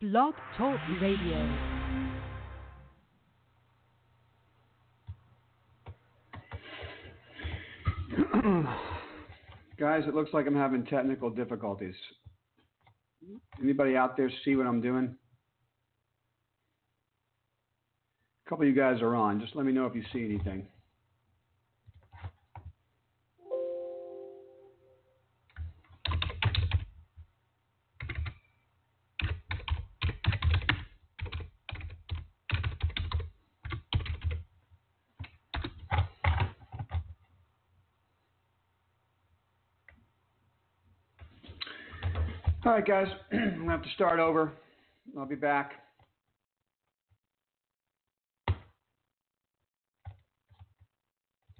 Blog Talk Radio. Guys, it looks like I'm having technical difficulties. Anybody out there see what I'm doing? A couple of you guys are on. Just let me know if you see anything. All right, guys, I'm going to have to start over. I'll be back.